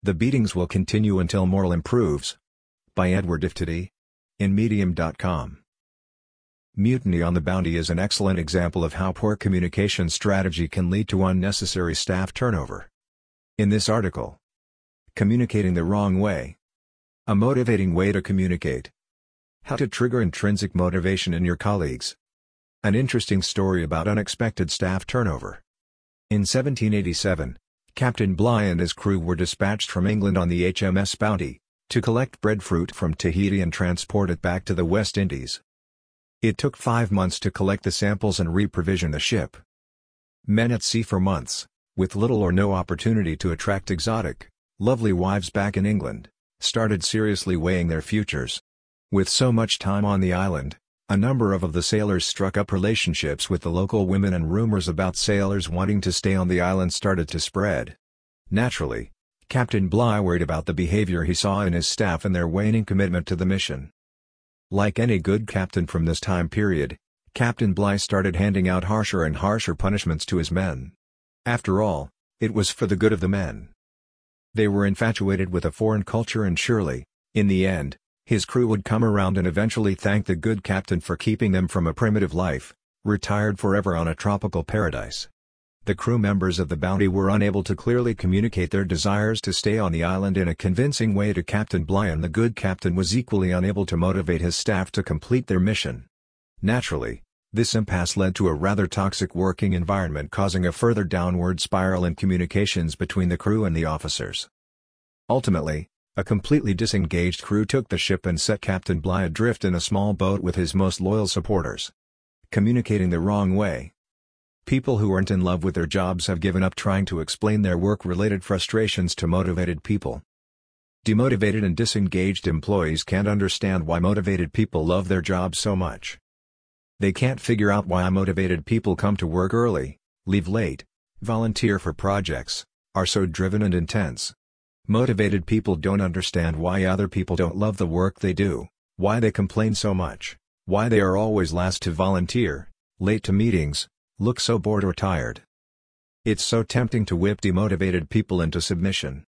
The beatings will continue until Morale improves. By Edward Iftity. In Medium.com. Mutiny on the Bounty is an excellent example of how poor communication strategy can lead to unnecessary staff turnover. In this article, Communicating the Wrong Way A Motivating Way to Communicate. How to Trigger Intrinsic Motivation in Your Colleagues. An interesting story about unexpected staff turnover. In 1787, Captain Bligh and his crew were dispatched from England on the HMS Bounty, to collect breadfruit from Tahiti and transport it back to the West Indies. It took five months to collect the samples and reprovision the ship. Men at sea for months, with little or no opportunity to attract exotic, lovely wives back in England, started seriously weighing their futures. With so much time on the island, a number of, of the sailors struck up relationships with the local women and rumors about sailors wanting to stay on the island started to spread. Naturally, Captain Bligh worried about the behavior he saw in his staff and their waning commitment to the mission. Like any good captain from this time period, Captain Bligh started handing out harsher and harsher punishments to his men. After all, it was for the good of the men. They were infatuated with a foreign culture and surely, in the end, his crew would come around and eventually thank the good captain for keeping them from a primitive life, retired forever on a tropical paradise. The crew members of the Bounty were unable to clearly communicate their desires to stay on the island in a convincing way to Captain Bligh and the good captain was equally unable to motivate his staff to complete their mission. Naturally, this impasse led to a rather toxic working environment causing a further downward spiral in communications between the crew and the officers. Ultimately, a completely disengaged crew took the ship and set Captain Bligh adrift in a small boat with his most loyal supporters. Communicating the wrong way, People who aren't in love with their jobs have given up trying to explain their work-related frustrations to motivated people. Demotivated and disengaged employees can't understand why motivated people love their jobs so much. They can't figure out why motivated people come to work early, leave late, volunteer for projects, are so driven and intense. Motivated people don't understand why other people don't love the work they do, why they complain so much, why they are always last to volunteer, late to meetings, look so bored or tired. It's so tempting to whip demotivated people into submission.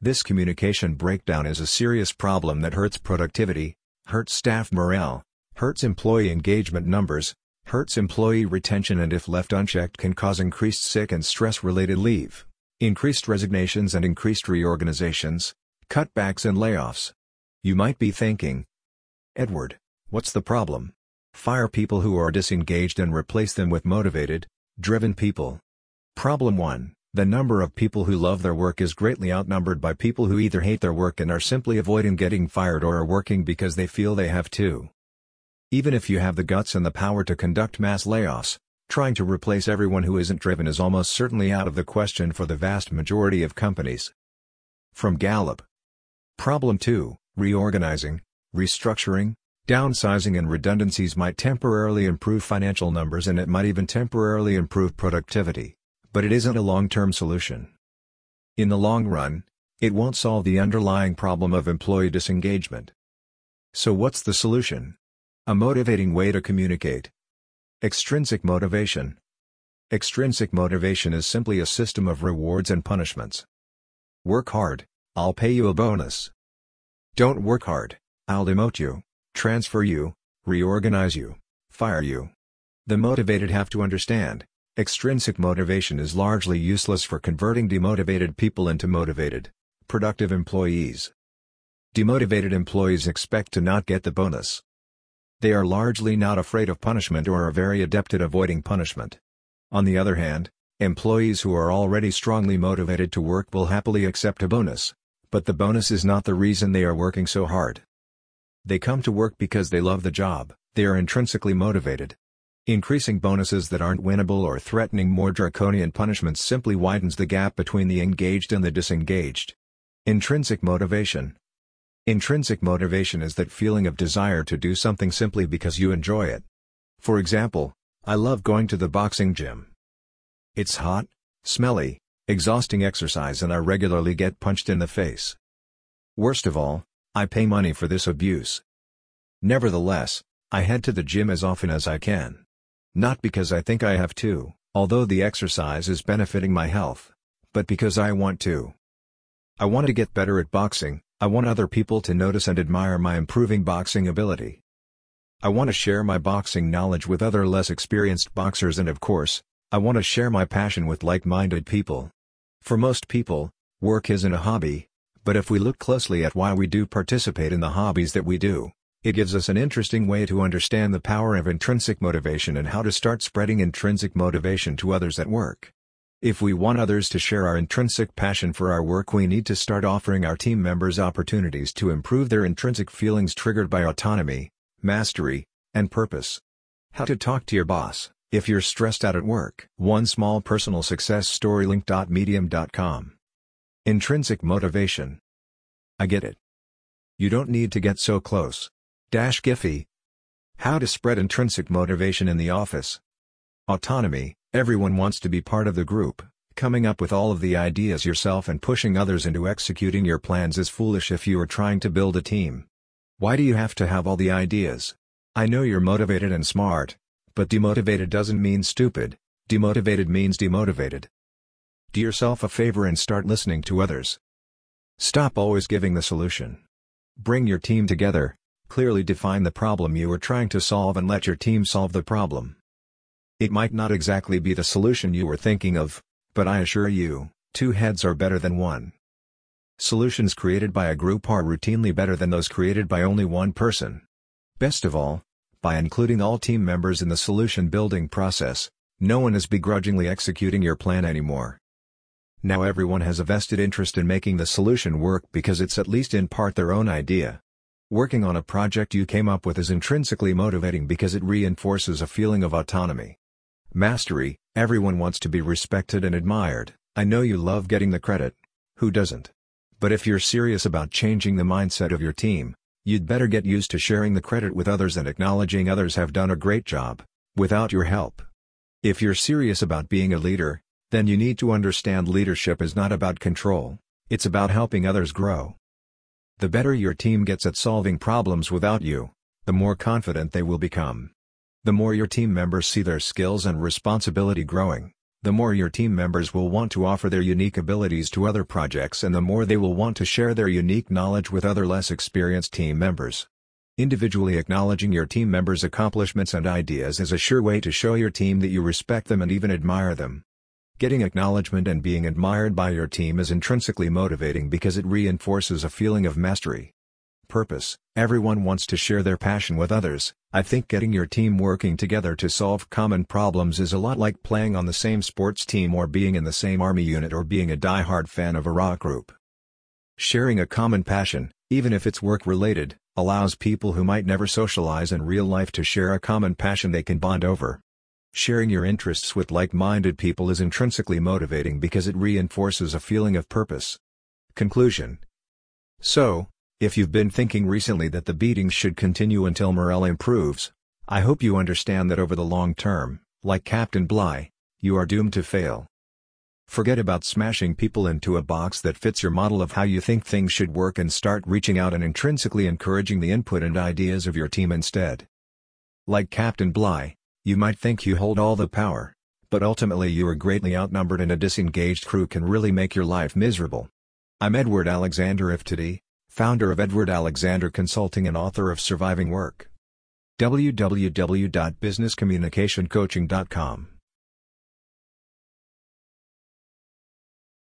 This communication breakdown is a serious problem that hurts productivity, hurts staff morale, hurts employee engagement numbers, hurts employee retention and if left unchecked can cause increased sick and stress-related leave, increased resignations and increased reorganizations, cutbacks and layoffs. You might be thinking, Edward, what's the problem? Fire people who are disengaged and replace them with motivated, driven people. Problem 1. The number of people who love their work is greatly outnumbered by people who either hate their work and are simply avoiding getting fired or are working because they feel they have to. Even if you have the guts and the power to conduct mass layoffs, trying to replace everyone who isn't driven is almost certainly out of the question for the vast majority of companies. From Gallup. Problem 2. Reorganizing, restructuring, Downsizing and redundancies might temporarily improve financial numbers and it might even temporarily improve productivity, but it isn't a long-term solution. In the long run, it won't solve the underlying problem of employee disengagement. So what's the solution? A motivating way to communicate. Extrinsic motivation. Extrinsic motivation is simply a system of rewards and punishments. Work hard, I'll pay you a bonus. Don't work hard, I'll demote you transfer you, reorganize you, fire you. The motivated have to understand, extrinsic motivation is largely useless for converting demotivated people into motivated, productive employees. Demotivated employees expect to not get the bonus. They are largely not afraid of punishment or are very adept at avoiding punishment. On the other hand, employees who are already strongly motivated to work will happily accept a bonus, but the bonus is not the reason they are working so hard. They come to work because they love the job, they are intrinsically motivated. Increasing bonuses that aren't winnable or threatening more draconian punishments simply widens the gap between the engaged and the disengaged. Intrinsic motivation. Intrinsic motivation is that feeling of desire to do something simply because you enjoy it. For example, I love going to the boxing gym. It's hot, smelly, exhausting exercise and I regularly get punched in the face. Worst of all, I pay money for this abuse. Nevertheless, I head to the gym as often as I can. Not because I think I have to, although the exercise is benefiting my health, but because I want to. I want to get better at boxing, I want other people to notice and admire my improving boxing ability. I want to share my boxing knowledge with other less experienced boxers and of course, I want to share my passion with like-minded people. For most people, work isn't a hobby, but if we look closely at why we do participate in the hobbies that we do, it gives us an interesting way to understand the power of intrinsic motivation and how to start spreading intrinsic motivation to others at work. If we want others to share our intrinsic passion for our work we need to start offering our team members opportunities to improve their intrinsic feelings triggered by autonomy, mastery, and purpose. How to talk to your boss, if you're stressed out at work. One small personal success story link.medium.com. Intrinsic motivation. I get it. You don't need to get so close. Dash Giphy. How to spread intrinsic motivation in the office. Autonomy, everyone wants to be part of the group, coming up with all of the ideas yourself and pushing others into executing your plans is foolish if you are trying to build a team. Why do you have to have all the ideas? I know you're motivated and smart, but demotivated doesn't mean stupid, demotivated means demotivated. Do yourself a favor and start listening to others. Stop always giving the solution. Bring your team together, Clearly define the problem you are trying to solve and let your team solve the problem. It might not exactly be the solution you were thinking of, but I assure you, two heads are better than one. Solutions created by a group are routinely better than those created by only one person. Best of all, by including all team members in the solution building process, no one is begrudgingly executing your plan anymore. Now everyone has a vested interest in making the solution work because it's at least in part their own idea. Working on a project you came up with is intrinsically motivating because it reinforces a feeling of autonomy. Mastery, everyone wants to be respected and admired, I know you love getting the credit. Who doesn't? But if you're serious about changing the mindset of your team, you'd better get used to sharing the credit with others and acknowledging others have done a great job, without your help. If you're serious about being a leader, then you need to understand leadership is not about control, it's about helping others grow. The better your team gets at solving problems without you, the more confident they will become. The more your team members see their skills and responsibility growing, the more your team members will want to offer their unique abilities to other projects and the more they will want to share their unique knowledge with other less experienced team members. Individually acknowledging your team members' accomplishments and ideas is a sure way to show your team that you respect them and even admire them. Getting acknowledgement and being admired by your team is intrinsically motivating because it reinforces a feeling of mastery. Purpose Everyone wants to share their passion with others. I think getting your team working together to solve common problems is a lot like playing on the same sports team or being in the same army unit or being a die-hard fan of a rock group. Sharing a common passion, even if it's work-related, allows people who might never socialize in real life to share a common passion they can bond over. Sharing your interests with like-minded people is intrinsically motivating because it reinforces a feeling of purpose. Conclusion So, if you've been thinking recently that the beatings should continue until morale improves, I hope you understand that over the long term, like Captain Bligh, you are doomed to fail. Forget about smashing people into a box that fits your model of how you think things should work and start reaching out and intrinsically encouraging the input and ideas of your team instead. Like Captain Bligh, you might think you hold all the power, but ultimately you are greatly outnumbered and a disengaged crew can really make your life miserable. I'm Edward Alexander Iftedi, founder of Edward Alexander Consulting and author of Surviving Work. www.businesscommunicationcoaching.com